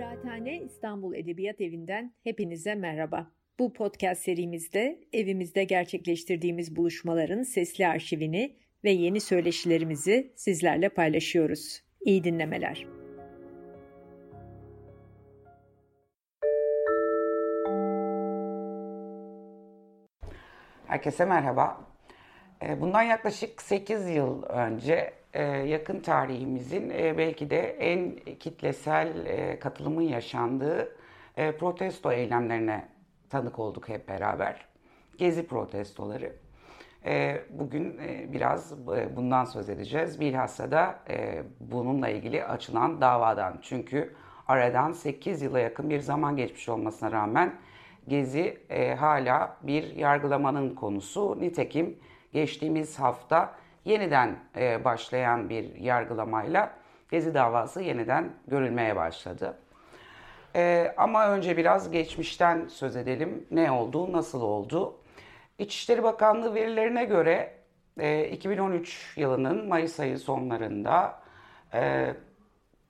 Kıraathane İstanbul Edebiyat Evi'nden hepinize merhaba. Bu podcast serimizde evimizde gerçekleştirdiğimiz buluşmaların sesli arşivini ve yeni söyleşilerimizi sizlerle paylaşıyoruz. İyi dinlemeler. Herkese merhaba. Ee, bundan yaklaşık 8 yıl önce yakın tarihimizin e, belki de en kitlesel e, katılımın yaşandığı protesto eylemlerine tanık olduk hep beraber. Gezi protestoları. Bugün biraz bundan söz edeceğiz. Bilhassa da bununla ilgili açılan davadan. Çünkü aradan 8 yıla yakın bir zaman geçmiş olmasına rağmen Gezi hala bir yargılamanın konusu. Nitekim geçtiğimiz hafta yeniden e, başlayan bir yargılamayla Gezi davası yeniden görülmeye başladı. E, ama önce biraz geçmişten söz edelim. Ne oldu, nasıl oldu? İçişleri Bakanlığı verilerine göre e, 2013 yılının Mayıs ayı sonlarında e,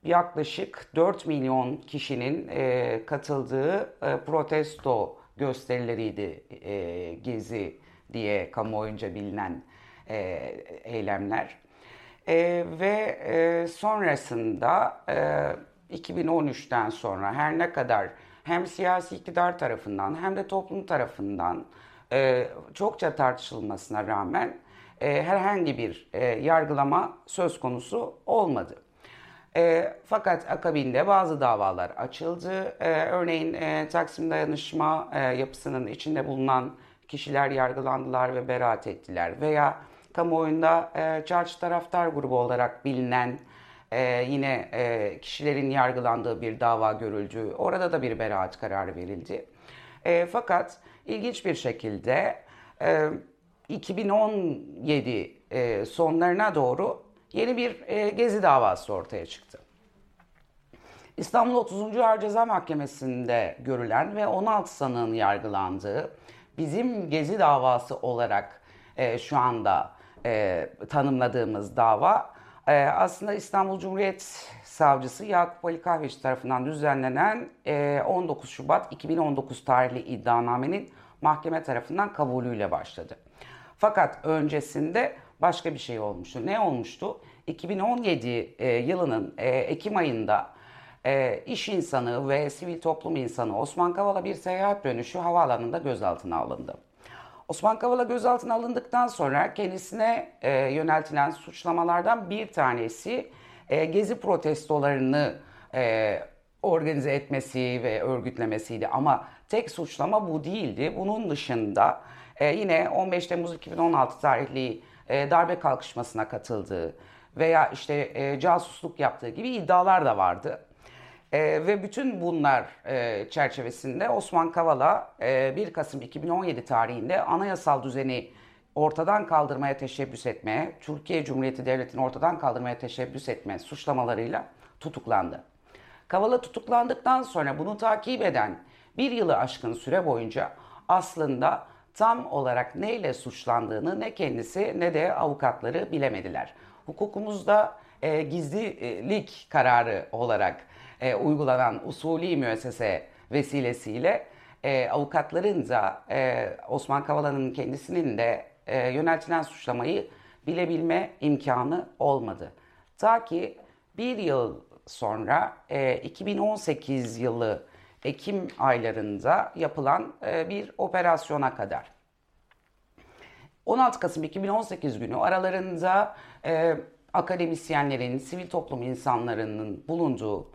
yaklaşık 4 milyon kişinin e, katıldığı e, protesto gösterileriydi e, Gezi diye kamuoyunca bilinen e, eylemler. E, ve e, sonrasında e, 2013'ten sonra her ne kadar hem siyasi iktidar tarafından hem de toplum tarafından e, çokça tartışılmasına rağmen e, herhangi bir e, yargılama söz konusu olmadı. E, fakat akabinde bazı davalar açıldı. E, örneğin e, Taksim Dayanışma e, yapısının içinde bulunan kişiler yargılandılar ve beraat ettiler. Veya kamuoyunda e, Çarşı Taraftar Grubu olarak bilinen e, yine e, kişilerin yargılandığı bir dava görüldü. Orada da bir beraat kararı verildi. E, fakat ilginç bir şekilde e, 2017 e, sonlarına doğru yeni bir e, gezi davası ortaya çıktı. İstanbul 30. Ağır Ceza Mahkemesi'nde görülen ve 16 sanığın yargılandığı bizim Gezi davası olarak e, şu anda e, tanımladığımız dava e, aslında İstanbul Cumhuriyet Savcısı Yakup Ali Kahveci tarafından düzenlenen e, 19 Şubat 2019 tarihli iddianamenin mahkeme tarafından kabulüyle başladı. Fakat öncesinde başka bir şey olmuştu. Ne olmuştu? 2017 e, yılının e, Ekim ayında e, iş insanı ve sivil toplum insanı Osman Kavala bir seyahat dönüşü havaalanında gözaltına alındı. Osman Kavala gözaltına alındıktan sonra kendisine e, yöneltilen suçlamalardan bir tanesi e, gezi protestolarını e, organize etmesi ve örgütlemesiydi. Ama tek suçlama bu değildi. Bunun dışında e, yine 15 Temmuz 2016 tarihli e, darbe kalkışmasına katıldığı veya işte e, casusluk yaptığı gibi iddialar da vardı. E, ve bütün bunlar e, çerçevesinde Osman Kavala e, 1 Kasım 2017 tarihinde anayasal düzeni ortadan kaldırmaya teşebbüs etmeye, Türkiye Cumhuriyeti Devleti'ni ortadan kaldırmaya teşebbüs etme suçlamalarıyla tutuklandı. Kavala tutuklandıktan sonra bunu takip eden bir yılı aşkın süre boyunca aslında tam olarak neyle suçlandığını ne kendisi ne de avukatları bilemediler. Hukukumuzda e, gizlilik kararı olarak e, uygulanan usulü müessese vesilesiyle e, avukatların da e, Osman Kavala'nın kendisinin de e, yöneltilen suçlamayı bilebilme imkanı olmadı. Ta ki bir yıl sonra e, 2018 yılı Ekim aylarında yapılan e, bir operasyona kadar. 16 Kasım 2018 günü aralarında e, akademisyenlerin, sivil toplum insanlarının bulunduğu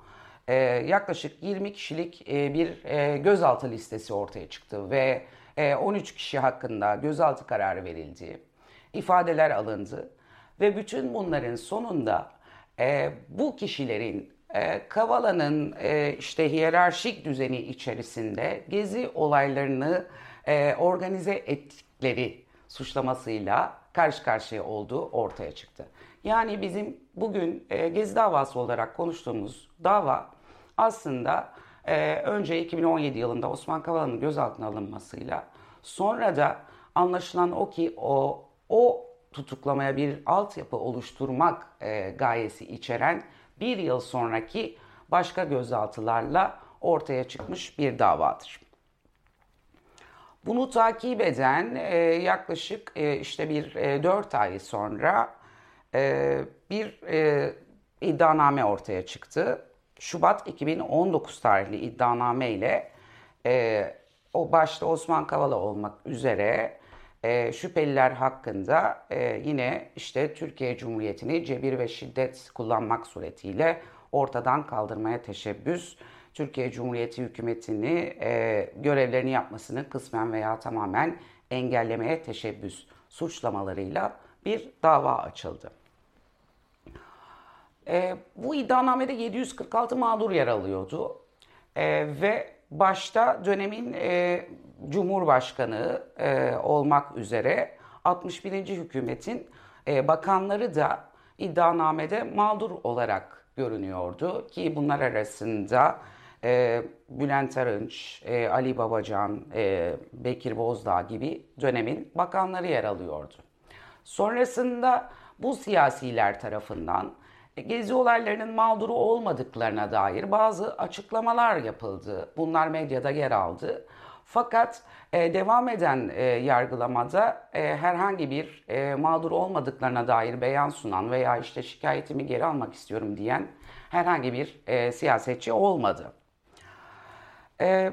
e, yaklaşık 20 kişilik e, bir e, gözaltı listesi ortaya çıktı ve e, 13 kişi hakkında gözaltı kararı verildi, ifadeler alındı ve bütün bunların sonunda e, bu kişilerin e, Kavala'nın e, işte hiyerarşik düzeni içerisinde gezi olaylarını e, organize ettikleri suçlamasıyla karşı karşıya olduğu ortaya çıktı. Yani bizim bugün e, Gezi davası olarak konuştuğumuz dava aslında e, önce 2017 yılında Osman Kavala'nın gözaltına alınmasıyla sonra da anlaşılan o ki o o tutuklamaya bir altyapı oluşturmak e, gayesi içeren bir yıl sonraki başka gözaltılarla ortaya çıkmış bir davadır. Bunu takip eden e, yaklaşık e, işte bir e, 4 ay sonra e, bir e, iddianame ortaya çıktı. Şubat 2019 tarihli iddianame ile e, o başta Osman Kavala olmak üzere e, şüpheliler hakkında e, yine işte Türkiye Cumhuriyeti'ni cebir ve şiddet kullanmak suretiyle ortadan kaldırmaya teşebbüs, Türkiye Cumhuriyeti hükümetini e, görevlerini yapmasını kısmen veya tamamen engellemeye teşebbüs suçlamalarıyla bir dava açıldı. E, bu iddianamede 746 mağdur yer alıyordu e, ve başta dönemin e, Cumhurbaşkanı e, olmak üzere 61. hükümetin e, bakanları da iddianamede mağdur olarak görünüyordu ki bunlar arasında e, Bülent Arınç, e, Ali Babacan, e, Bekir Bozdağ gibi dönemin bakanları yer alıyordu. Sonrasında bu siyasiler tarafından Gezi olaylarının mağduru olmadıklarına dair bazı açıklamalar yapıldı. Bunlar medyada yer aldı. Fakat e, devam eden e, yargılamada e, herhangi bir e, mağdur olmadıklarına dair beyan sunan veya işte şikayetimi geri almak istiyorum diyen herhangi bir e, siyasetçi olmadı. E,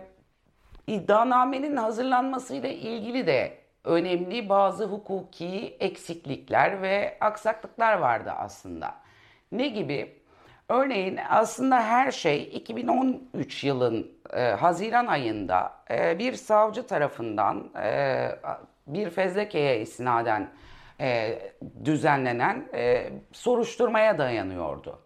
iddianamenin hazırlanmasıyla ilgili de önemli bazı hukuki eksiklikler ve aksaklıklar vardı aslında. Ne gibi? Örneğin aslında her şey 2013 yılın e, Haziran ayında e, bir savcı tarafından e, bir fezlekeye isnaden e, düzenlenen e, soruşturmaya dayanıyordu.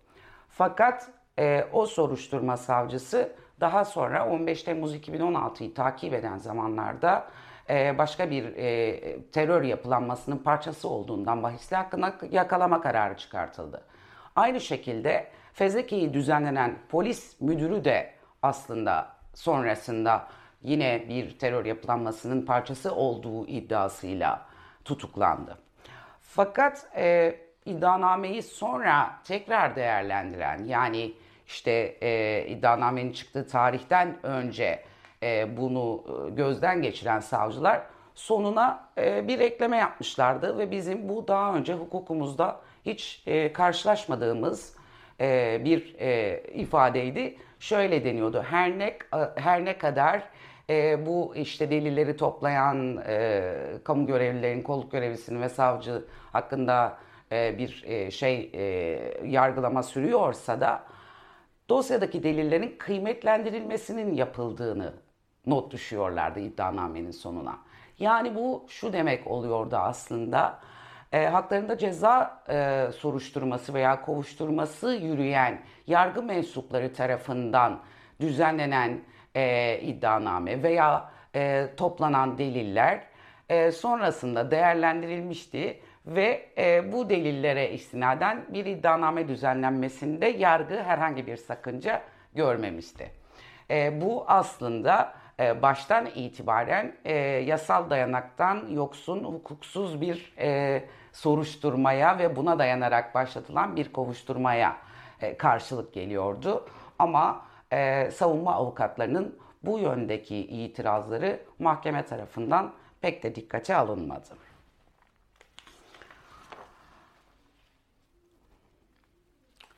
Fakat e, o soruşturma savcısı daha sonra 15 Temmuz 2016'yı takip eden zamanlarda e, başka bir e, terör yapılanmasının parçası olduğundan bahisli hakkında yakalama kararı çıkartıldı. Aynı şekilde fezlekeyi düzenlenen polis müdürü de aslında sonrasında yine bir terör yapılanmasının parçası olduğu iddiasıyla tutuklandı. Fakat e, iddianameyi sonra tekrar değerlendiren yani işte e, iddianamenin çıktığı tarihten önce e, bunu e, gözden geçiren savcılar sonuna e, bir ekleme yapmışlardı ve bizim bu daha önce hukukumuzda hiç e, karşılaşmadığımız e, bir e, ifadeydi. Şöyle deniyordu. Her ne her ne kadar e, bu işte delilleri toplayan e, kamu görevlilerin, kolluk görevlisinin ve savcı hakkında e, bir e, şey e, yargılama sürüyorsa da dosyadaki delillerin kıymetlendirilmesinin yapıldığını not düşüyorlardı iddianamenin sonuna. Yani bu şu demek oluyordu aslında e, haklarında ceza e, soruşturması veya kovuşturması yürüyen yargı mensupları tarafından düzenlenen e, iddianame veya e, toplanan deliller e, sonrasında değerlendirilmişti ve e, bu delillere istinaden bir iddianame düzenlenmesinde yargı herhangi bir sakınca görmemişti. E, bu aslında e, baştan itibaren e, yasal dayanaktan yoksun, hukuksuz bir e, soruşturmaya ve buna dayanarak başlatılan bir kovuşturmaya karşılık geliyordu. Ama savunma avukatlarının bu yöndeki itirazları mahkeme tarafından pek de dikkate alınmadı.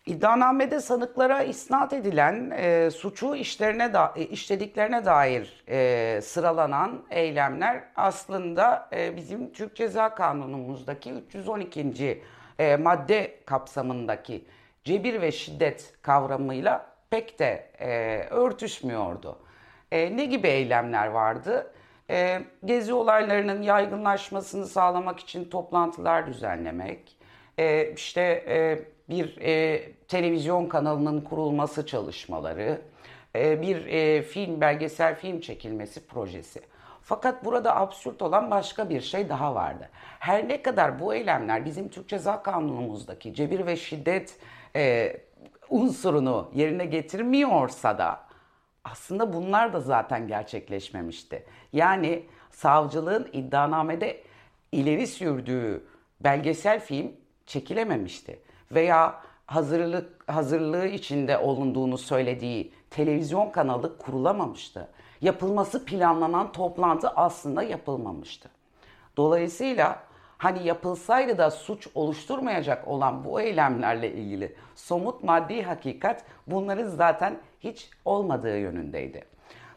İddianamede sanıklara isnat edilen e, suçu işlerine da, e, işlediklerine dair e, sıralanan eylemler aslında e, bizim Türk Ceza Kanunumuzdaki 312. E, madde kapsamındaki cebir ve şiddet kavramıyla pek de e, örtüşmüyordu. E, ne gibi eylemler vardı? E, gezi olaylarının yaygınlaşmasını sağlamak için toplantılar düzenlemek, e, işte e, bir e, televizyon kanalının kurulması çalışmaları, e, bir e, film, belgesel film çekilmesi projesi. Fakat burada absürt olan başka bir şey daha vardı. Her ne kadar bu eylemler bizim Türk Ceza Kanunumuzdaki cebir ve şiddet e, unsurunu yerine getirmiyorsa da aslında bunlar da zaten gerçekleşmemişti. Yani savcılığın iddianamede ileri sürdüğü belgesel film çekilememişti. Veya hazırlık hazırlığı içinde olunduğunu söylediği televizyon kanalı kurulamamıştı. Yapılması planlanan toplantı aslında yapılmamıştı. Dolayısıyla hani yapılsaydı da suç oluşturmayacak olan bu eylemlerle ilgili somut maddi hakikat bunların zaten hiç olmadığı yönündeydi.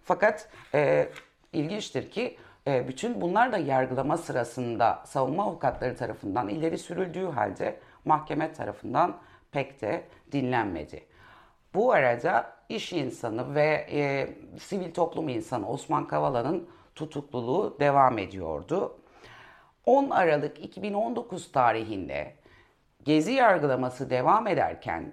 Fakat e, ilginçtir ki e, bütün bunlar da yargılama sırasında savunma avukatları tarafından ileri sürüldüğü halde mahkeme tarafından pek de dinlenmedi. Bu arada iş insanı ve e, sivil toplum insanı Osman Kavala'nın tutukluluğu devam ediyordu. 10 Aralık 2019 tarihinde gezi yargılaması devam ederken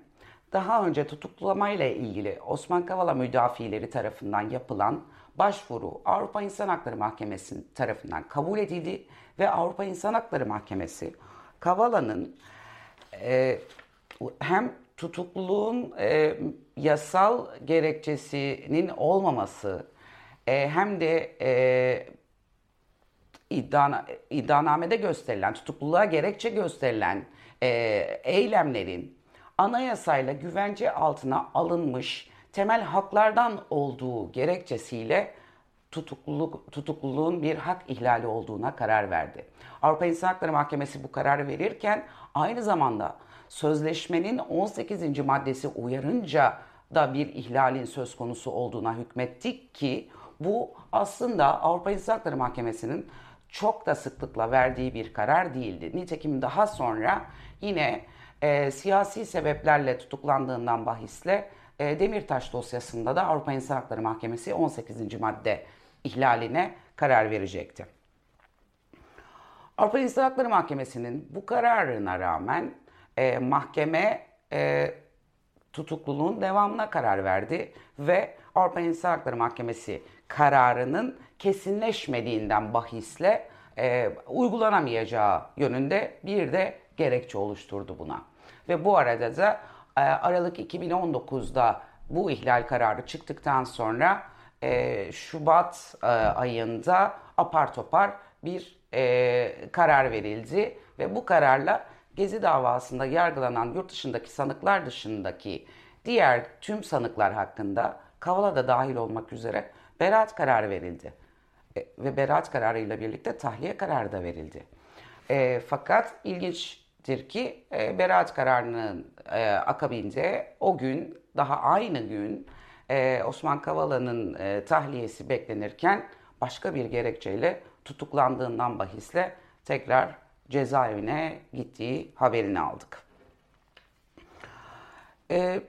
daha önce tutuklamayla ilgili Osman Kavala müdafileri tarafından yapılan başvuru Avrupa İnsan Hakları Mahkemesi tarafından kabul edildi ve Avrupa İnsan Hakları Mahkemesi Kavala'nın e, hem tutukluluğun e, yasal gerekçesinin olmaması e, hem de e, iddia, iddianamede gösterilen, tutukluluğa gerekçe gösterilen e, eylemlerin anayasayla güvence altına alınmış temel haklardan olduğu gerekçesiyle tutukluluk, tutukluluğun bir hak ihlali olduğuna karar verdi. Avrupa İnsan Hakları Mahkemesi bu kararı verirken aynı zamanda sözleşmenin 18. maddesi uyarınca da bir ihlalin söz konusu olduğuna hükmettik ki bu aslında Avrupa İnsan Hakları Mahkemesi'nin çok da sıklıkla verdiği bir karar değildi. Nitekim daha sonra yine e, siyasi sebeplerle tutuklandığından bahisle e, Demirtaş dosyasında da Avrupa İnsan Hakları Mahkemesi 18. madde ihlaline karar verecekti. Avrupa İnsan Hakları Mahkemesi'nin bu kararına rağmen e, mahkeme e, tutukluluğun devamına karar verdi ve Avrupa İnsan Hakları Mahkemesi kararının kesinleşmediğinden bahisle e, uygulanamayacağı yönünde bir de gerekçe oluşturdu buna. Ve bu arada da e, Aralık 2019'da bu ihlal kararı çıktıktan sonra e, Şubat e, ayında apar topar bir e, karar verildi ve bu kararla Gezi davasında yargılanan yurt dışındaki sanıklar dışındaki diğer tüm sanıklar hakkında Kavala da dahil olmak üzere beraat kararı verildi. E, ve beraat kararıyla birlikte tahliye kararı da verildi. E, fakat ilginçtir ki e, beraat kararının e, akabinde o gün daha aynı gün e, Osman Kavala'nın e, tahliyesi beklenirken başka bir gerekçeyle tutuklandığından bahisle tekrar cezaevine gittiği haberini aldık. E,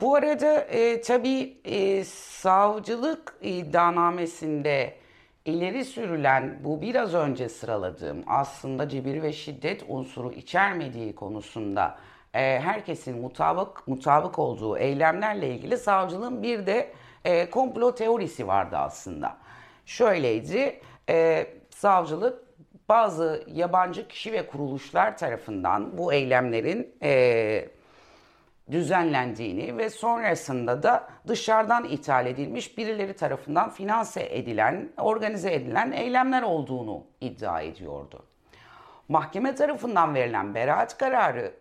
bu arada e, tabii savcılık iddianamesinde ileri sürülen bu biraz önce sıraladığım aslında cibir ve şiddet unsuru içermediği konusunda e, herkesin mutabık mutabık olduğu eylemlerle ilgili savcılığın bir de e, komplo teorisi vardı aslında. Şöyleydi, e, savcılık bazı yabancı kişi ve kuruluşlar tarafından bu eylemlerin e, düzenlendiğini ve sonrasında da dışarıdan ithal edilmiş birileri tarafından finanse edilen, organize edilen eylemler olduğunu iddia ediyordu. Mahkeme tarafından verilen beraat kararı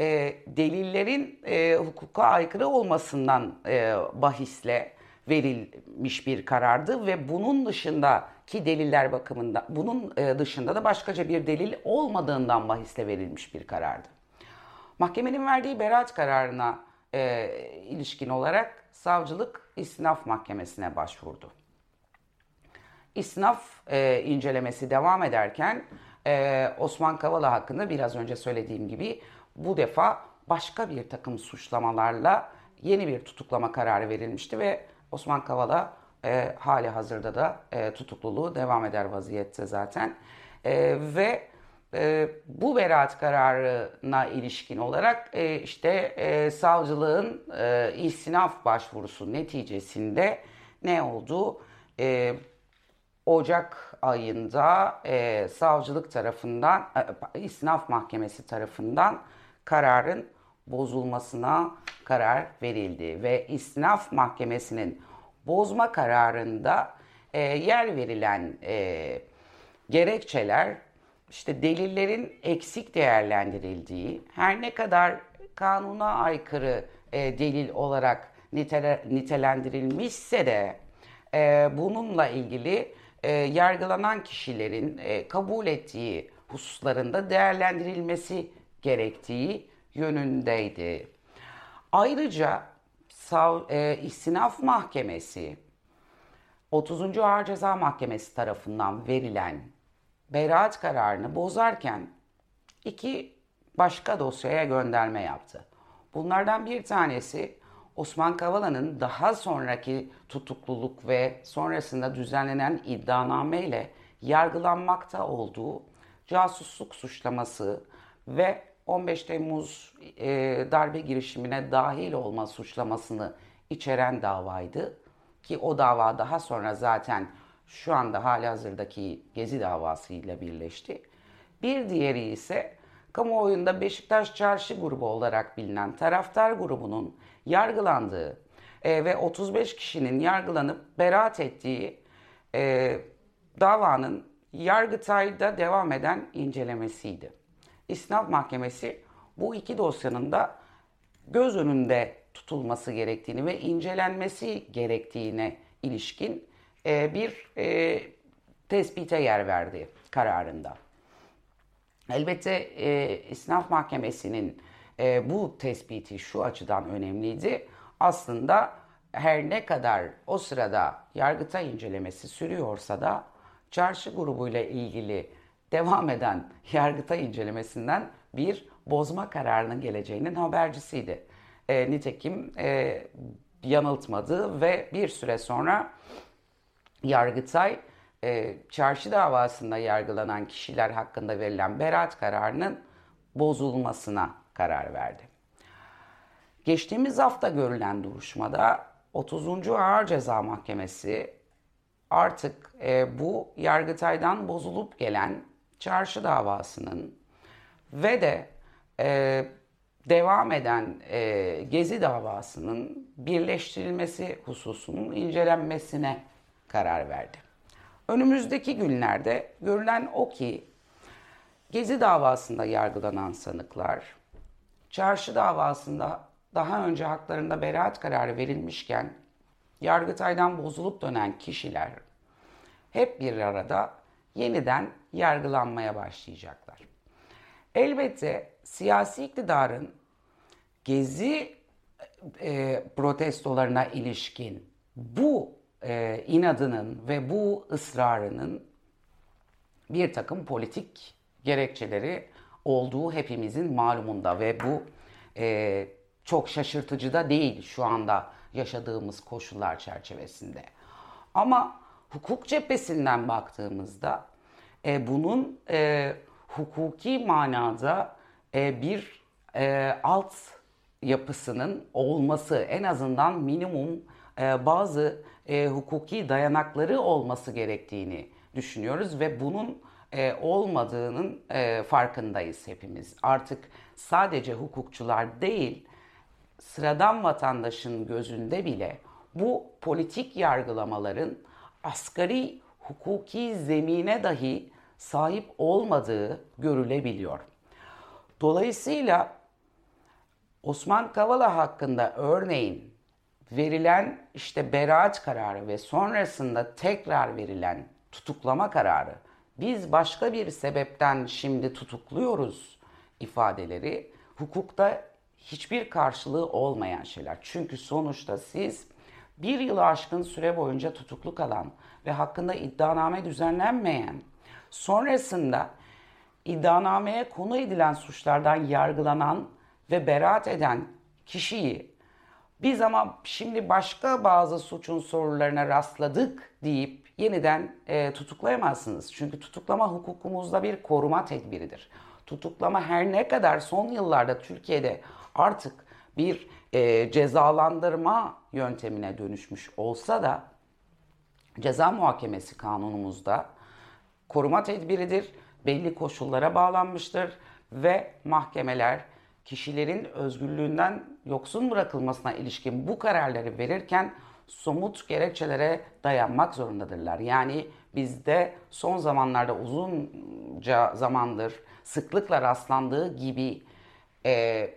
e, delillerin e, hukuka aykırı olmasından e, bahisle verilmiş bir karardı ve bunun dışındaki deliller bakımında bunun e, dışında da başkaca bir delil olmadığından bahisle verilmiş bir karardı. Mahkemenin verdiği beraat kararına e, ilişkin olarak savcılık istinaf mahkemesine başvurdu. İstinaf e, incelemesi devam ederken e, Osman Kavala hakkında biraz önce söylediğim gibi bu defa başka bir takım suçlamalarla yeni bir tutuklama kararı verilmişti ve Osman Kavala e, hali hazırda da e, tutukluluğu devam eder vaziyette zaten. E, ve e, bu beraat kararına ilişkin olarak e, işte e, savcılığın e, istinaf başvurusu neticesinde ne oldu? E, Ocak ayında e, savcılık tarafından, e, istinaf mahkemesi tarafından kararın bozulmasına karar verildi ve istinaf mahkemesinin bozma kararında e, yer verilen e, gerekçeler işte delillerin eksik değerlendirildiği, her ne kadar kanuna aykırı e, delil olarak nitele, nitelendirilmişse de e, bununla ilgili e, yargılanan kişilerin e, kabul ettiği hususlarında değerlendirilmesi gerektiği yönündeydi. Ayrıca Sav, e, İstinaf Mahkemesi 30. Ağır Ceza Mahkemesi tarafından verilen beraat kararını bozarken iki başka dosyaya gönderme yaptı. Bunlardan bir tanesi Osman Kavala'nın daha sonraki tutukluluk ve sonrasında düzenlenen iddianame ile yargılanmakta olduğu casusluk suçlaması ve 15 Temmuz e, darbe girişimine dahil olma suçlamasını içeren davaydı. Ki o dava daha sonra zaten şu anda hali hazırdaki Gezi davasıyla birleşti. Bir diğeri ise kamuoyunda Beşiktaş Çarşı grubu olarak bilinen taraftar grubunun yargılandığı e, ve 35 kişinin yargılanıp beraat ettiği e, davanın Yargıtay'da devam eden incelemesiydi. İstinaf Mahkemesi bu iki dosyanın da göz önünde tutulması gerektiğini ve incelenmesi gerektiğine ilişkin e, bir e, tespite yer verdi kararında. Elbette e, İstinaf Mahkemesi'nin e, bu tespiti şu açıdan önemliydi. Aslında her ne kadar o sırada Yargıtay incelemesi sürüyorsa da çarşı grubuyla ilgili devam eden Yargıtay incelemesinden bir bozma kararının geleceğinin habercisiydi. E, nitekim e, yanıltmadı ve bir süre sonra Yargıtay e, çarşı davasında yargılanan kişiler hakkında verilen beraat kararının bozulmasına karar verdi. Geçtiğimiz hafta görülen duruşmada 30. Ağır Ceza Mahkemesi artık e, bu Yargıtay'dan bozulup gelen çarşı davasının ve de e, devam eden e, Gezi davasının birleştirilmesi hususunun incelenmesine karar verdi. Önümüzdeki günlerde görülen o ki Gezi davasında yargılanan sanıklar, çarşı davasında daha önce haklarında beraat kararı verilmişken Yargıtay'dan bozulup dönen kişiler hep bir arada yeniden yargılanmaya başlayacaklar. Elbette siyasi iktidarın gezi e, protestolarına ilişkin bu e, inadının ve bu ısrarının bir takım politik gerekçeleri olduğu hepimizin malumunda ve bu e, çok şaşırtıcı da değil şu anda yaşadığımız koşullar çerçevesinde. Ama hukuk cephesinden baktığımızda e, bunun e, hukuki manada e, bir e, alt yapısının olması en azından minimum e, bazı e, hukuki dayanakları olması gerektiğini düşünüyoruz ve bunun e, olmadığının e, farkındayız hepimiz. Artık sadece hukukçular değil, sıradan vatandaşın gözünde bile bu politik yargılamaların asgari hukuki zemine dahi sahip olmadığı görülebiliyor. Dolayısıyla Osman Kavala hakkında örneğin verilen işte beraat kararı ve sonrasında tekrar verilen tutuklama kararı biz başka bir sebepten şimdi tutukluyoruz ifadeleri hukukta hiçbir karşılığı olmayan şeyler. Çünkü sonuçta siz bir yılı aşkın süre boyunca tutuklu kalan ve hakkında iddianame düzenlenmeyen, sonrasında iddianameye konu edilen suçlardan yargılanan ve beraat eden kişiyi biz ama şimdi başka bazı suçun sorularına rastladık deyip yeniden e, tutuklayamazsınız. Çünkü tutuklama hukukumuzda bir koruma tedbiridir. Tutuklama her ne kadar son yıllarda Türkiye'de artık bir e, cezalandırma yöntemine dönüşmüş olsa da ceza muhakemesi kanunumuzda koruma tedbiridir, belli koşullara bağlanmıştır ve mahkemeler kişilerin özgürlüğünden yoksun bırakılmasına ilişkin bu kararları verirken somut gerekçelere dayanmak zorundadırlar. Yani bizde son zamanlarda uzunca zamandır sıklıkla rastlandığı gibi e,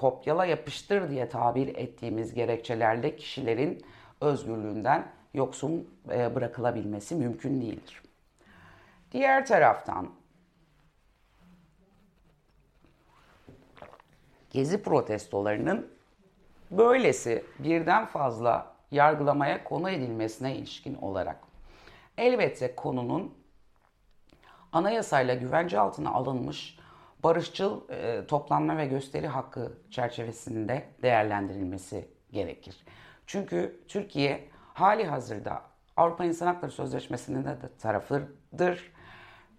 kopyala yapıştır diye tabir ettiğimiz gerekçelerle kişilerin özgürlüğünden yoksun e, bırakılabilmesi mümkün değildir. Diğer taraftan gezi protestolarının böylesi birden fazla yargılamaya konu edilmesine ilişkin olarak elbette konunun anayasayla güvence altına alınmış barışçıl e, toplanma ve gösteri hakkı çerçevesinde değerlendirilmesi gerekir. Çünkü Türkiye hali hazırda Avrupa İnsan Hakları Sözleşmesi'nin de tarafıdır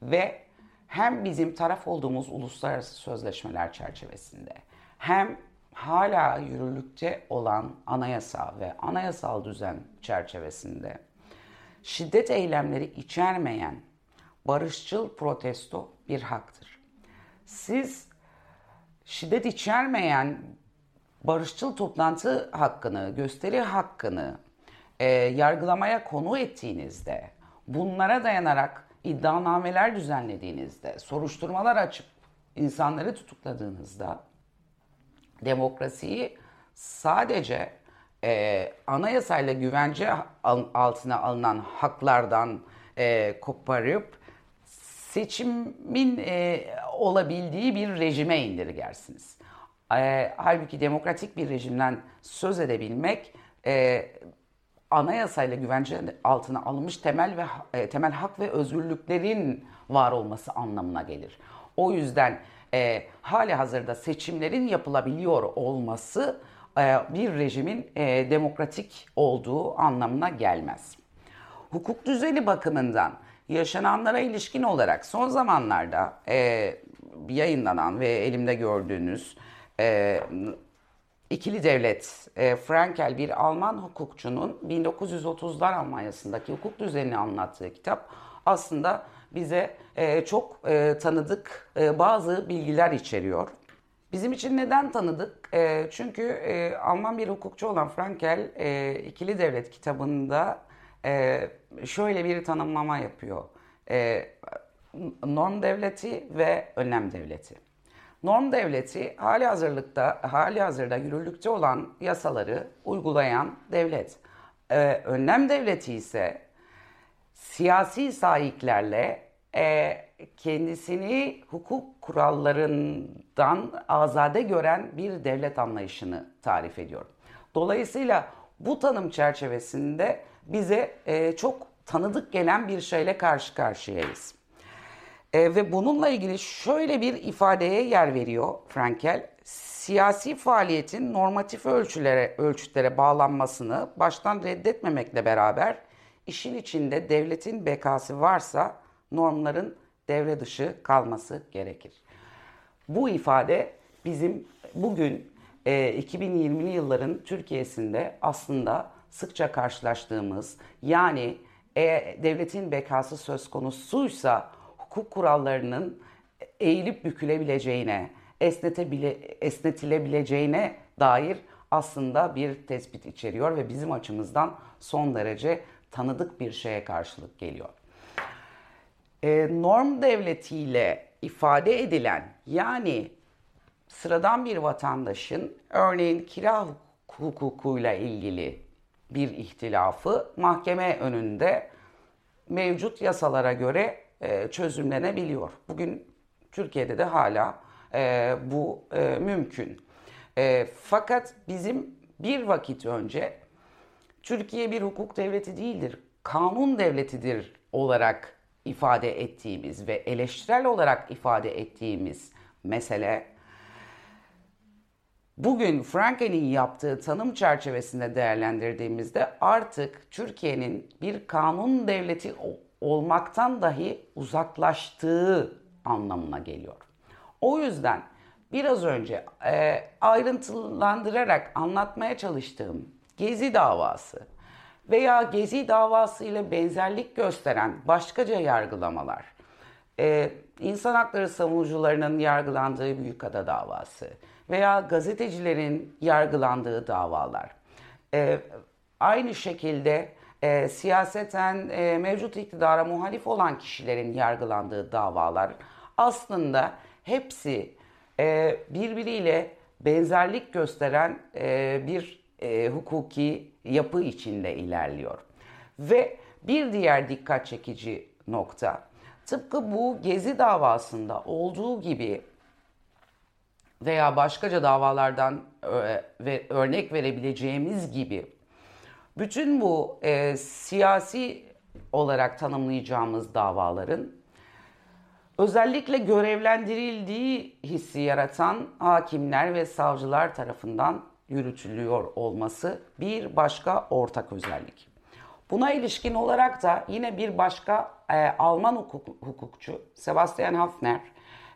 ve hem bizim taraf olduğumuz uluslararası sözleşmeler çerçevesinde hem hala yürürlükte olan anayasa ve anayasal düzen çerçevesinde şiddet eylemleri içermeyen barışçıl protesto bir haktır. Siz şiddet içermeyen barışçıl toplantı hakkını, gösteri hakkını e, yargılamaya konu ettiğinizde, bunlara dayanarak iddianameler düzenlediğinizde, soruşturmalar açıp insanları tutukladığınızda demokrasiyi sadece e, anayasayla güvence altına alınan haklardan e, koparıp seçimin e, olabildiği bir rejime indirgersiniz. E, halbuki demokratik bir rejimden söz edebilmek e, anayasayla güvence altına alınmış temel ve e, temel hak ve özgürlüklerin var olması anlamına gelir. O yüzden e, hali hazırda seçimlerin yapılabiliyor olması e, bir rejimin e, demokratik olduğu anlamına gelmez. Hukuk düzeni bakımından yaşananlara ilişkin olarak son zamanlarda e, yayınlanan ve elimde gördüğünüz e, İkili Devlet, e, Frankel bir Alman hukukçunun 1930'lar Almanya'sındaki hukuk düzenini anlattığı kitap aslında bize e, çok e, tanıdık e, bazı bilgiler içeriyor. Bizim için neden tanıdık? E, çünkü e, Alman bir hukukçu olan Frankel e, İkili Devlet kitabında e, şöyle bir tanımlama yapıyor. E, norm devleti ve önlem devleti. Norm devleti hali hazırlıkta hali hazırda yürürlükte olan yasaları uygulayan devlet. Ee, önlem devleti ise siyasi sahiplerle e, kendisini hukuk kurallarından azade gören bir devlet anlayışını tarif ediyor. Dolayısıyla bu tanım çerçevesinde bize e, çok tanıdık gelen bir şeyle karşı karşıyayız. E, ve bununla ilgili şöyle bir ifadeye yer veriyor Frankel. Siyasi faaliyetin normatif ölçülere, ölçütlere bağlanmasını baştan reddetmemekle beraber işin içinde devletin bekası varsa normların devre dışı kalması gerekir. Bu ifade bizim bugün e, 2020'li yılların Türkiye'sinde aslında sıkça karşılaştığımız yani e, devletin bekası söz konusuysa hukuk kurallarının eğilip bükülebileceğine, esnetebile, esnetilebileceğine dair aslında bir tespit içeriyor ve bizim açımızdan son derece tanıdık bir şeye karşılık geliyor. E, norm devletiyle ifade edilen yani sıradan bir vatandaşın örneğin kira hukukuyla ilgili bir ihtilafı mahkeme önünde mevcut yasalara göre e, çözümlenebiliyor. Bugün Türkiye'de de hala e, bu e, mümkün. Fakat bizim bir vakit önce Türkiye bir hukuk devleti değildir, kanun devletidir olarak ifade ettiğimiz ve eleştirel olarak ifade ettiğimiz mesele bugün Franken'in yaptığı tanım çerçevesinde değerlendirdiğimizde artık Türkiye'nin bir kanun devleti olmaktan dahi uzaklaştığı anlamına geliyor. O yüzden biraz önce e, ayrıntılandırarak anlatmaya çalıştığım Gezi davası veya Gezi davası ile benzerlik gösteren başkaca yargılamalar, e, insan hakları savunucularının yargılandığı Büyükada davası veya gazetecilerin yargılandığı davalar, e, aynı şekilde e, siyaseten e, mevcut iktidara muhalif olan kişilerin yargılandığı davalar aslında hepsi e, birbiriyle benzerlik gösteren e, bir e, hukuki yapı içinde ilerliyor. Ve bir diğer dikkat çekici nokta, tıpkı bu Gezi davasında olduğu gibi veya başkaca davalardan ve örnek verebileceğimiz gibi bütün bu e, siyasi olarak tanımlayacağımız davaların özellikle görevlendirildiği hissi yaratan hakimler ve savcılar tarafından yürütülüyor olması bir başka ortak özellik. Buna ilişkin olarak da yine bir başka e, Alman hukuk, hukukçu Sebastian Hafner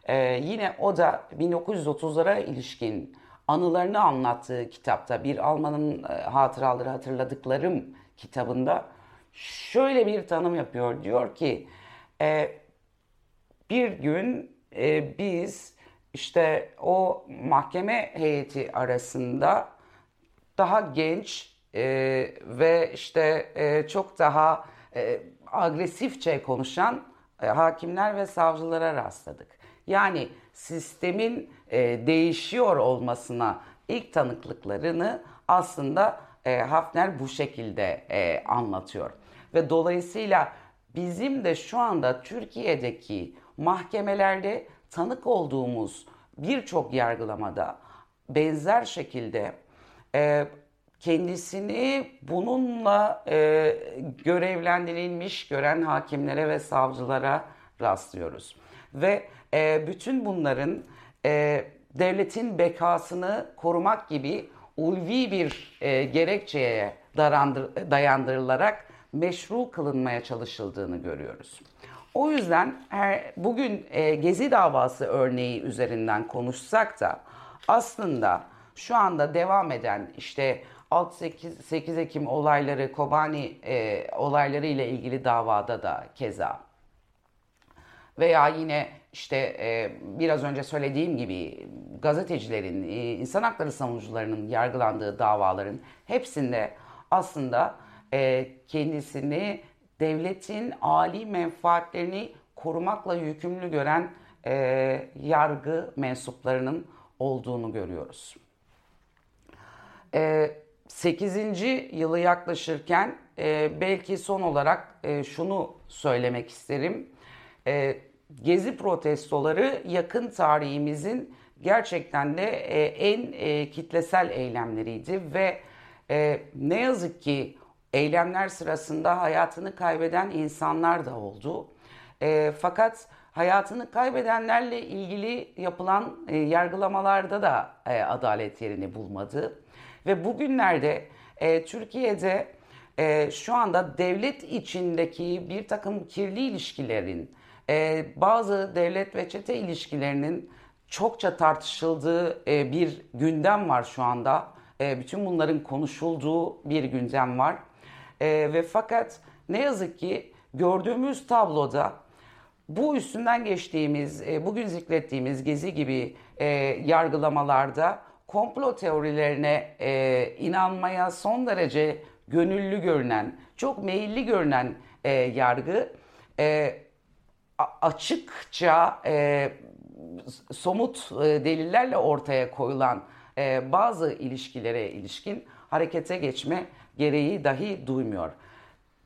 e, yine o da 1930'lara ilişkin anılarını anlattığı kitapta bir Alman'ın e, hatıraları hatırladıklarım kitabında şöyle bir tanım yapıyor. Diyor ki e, bir gün e, biz işte o mahkeme heyeti arasında daha genç e, ve işte e, çok daha e, agresifçe konuşan e, hakimler ve savcılara rastladık. Yani sistemin e, değişiyor olmasına ilk tanıklıklarını aslında e, Hafner bu şekilde e, anlatıyor. Ve dolayısıyla bizim de şu anda Türkiye'deki mahkemelerde tanık olduğumuz birçok yargılamada benzer şekilde e, kendisini bununla e, görevlendirilmiş gören hakimlere ve savcılara rastlıyoruz. Ve e, bütün bunların e, devletin bekasını korumak gibi ulvi bir e, gerekçeye darandır, dayandırılarak meşru kılınmaya çalışıldığını görüyoruz. O yüzden her, bugün e, Gezi davası örneği üzerinden konuşsak da aslında şu anda devam eden işte 6-8 8 Ekim olayları, Kobani e, olayları ile ilgili davada da keza veya yine işte e, biraz önce söylediğim gibi gazetecilerin, e, insan hakları savunucularının yargılandığı davaların hepsinde aslında e, kendisini devletin âli menfaatlerini korumakla yükümlü gören e, yargı mensuplarının olduğunu görüyoruz. E, 8. yılı yaklaşırken e, belki son olarak e, şunu söylemek isterim. E, Gezi protestoları yakın tarihimizin gerçekten de e, en e, kitlesel eylemleriydi ve e, ne yazık ki eylemler sırasında hayatını kaybeden insanlar da oldu. Fakat hayatını kaybedenlerle ilgili yapılan yargılamalarda da adalet yerini bulmadı. Ve bugünlerde Türkiye'de şu anda devlet içindeki bir takım kirli ilişkilerin, e, bazı devlet ve çete ilişkilerinin çokça tartışıldığı e, bir gündem var şu anda. E, bütün bunların konuşulduğu bir gündem var. E, ve fakat ne yazık ki gördüğümüz tabloda bu üstünden geçtiğimiz, e, bugün zikrettiğimiz Gezi gibi e, yargılamalarda komplo teorilerine e, inanmaya son derece gönüllü görünen, çok meyilli görünen e, yargı e, açıkça e, somut e, delillerle ortaya koyulan e, bazı ilişkilere ilişkin harekete geçme gereği dahi duymuyor.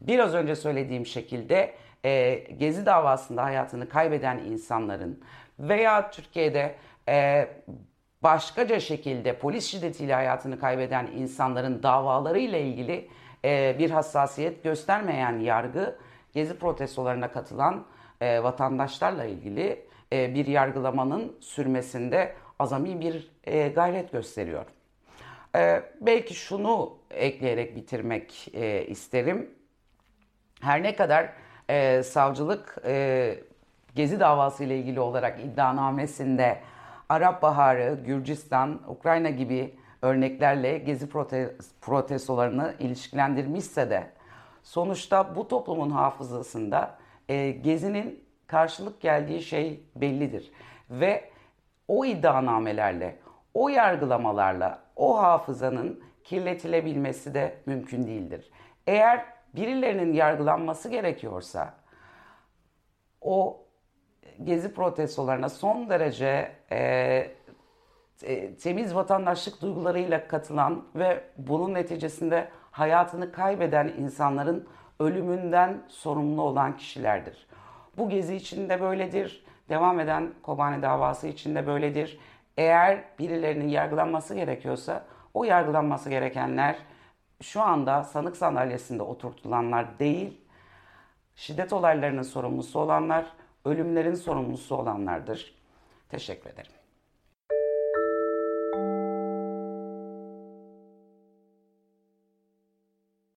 Biraz önce söylediğim şekilde e, Gezi davasında hayatını kaybeden insanların veya Türkiye'de e, başkaca şekilde polis şiddetiyle hayatını kaybeden insanların davaları ile ilgili e, bir hassasiyet göstermeyen yargı Gezi protestolarına katılan e, vatandaşlarla ilgili e, bir yargılamanın sürmesinde azami bir e, gayret gösteriyor. E, belki şunu ekleyerek bitirmek e, isterim. Her ne kadar e, savcılık e, Gezi davası ile ilgili olarak iddianamesinde Arap Baharı, Gürcistan, Ukrayna gibi örneklerle Gezi protestolarını ilişkilendirmişse de sonuçta bu toplumun hafızasında e, Gezi'nin karşılık geldiği şey bellidir. Ve o iddianamelerle, o yargılamalarla o hafızanın kirletilebilmesi de mümkün değildir. Eğer birilerinin yargılanması gerekiyorsa o gezi protestolarına son derece e, e, temiz vatandaşlık duygularıyla katılan ve bunun neticesinde hayatını kaybeden insanların ölümünden sorumlu olan kişilerdir. Bu gezi içinde böyledir. Devam eden Kobane davası içinde böyledir. Eğer birilerinin yargılanması gerekiyorsa o yargılanması gerekenler şu anda sanık sandalyesinde oturtulanlar değil, şiddet olaylarının sorumlusu olanlar, ölümlerin sorumlusu olanlardır. Teşekkür ederim.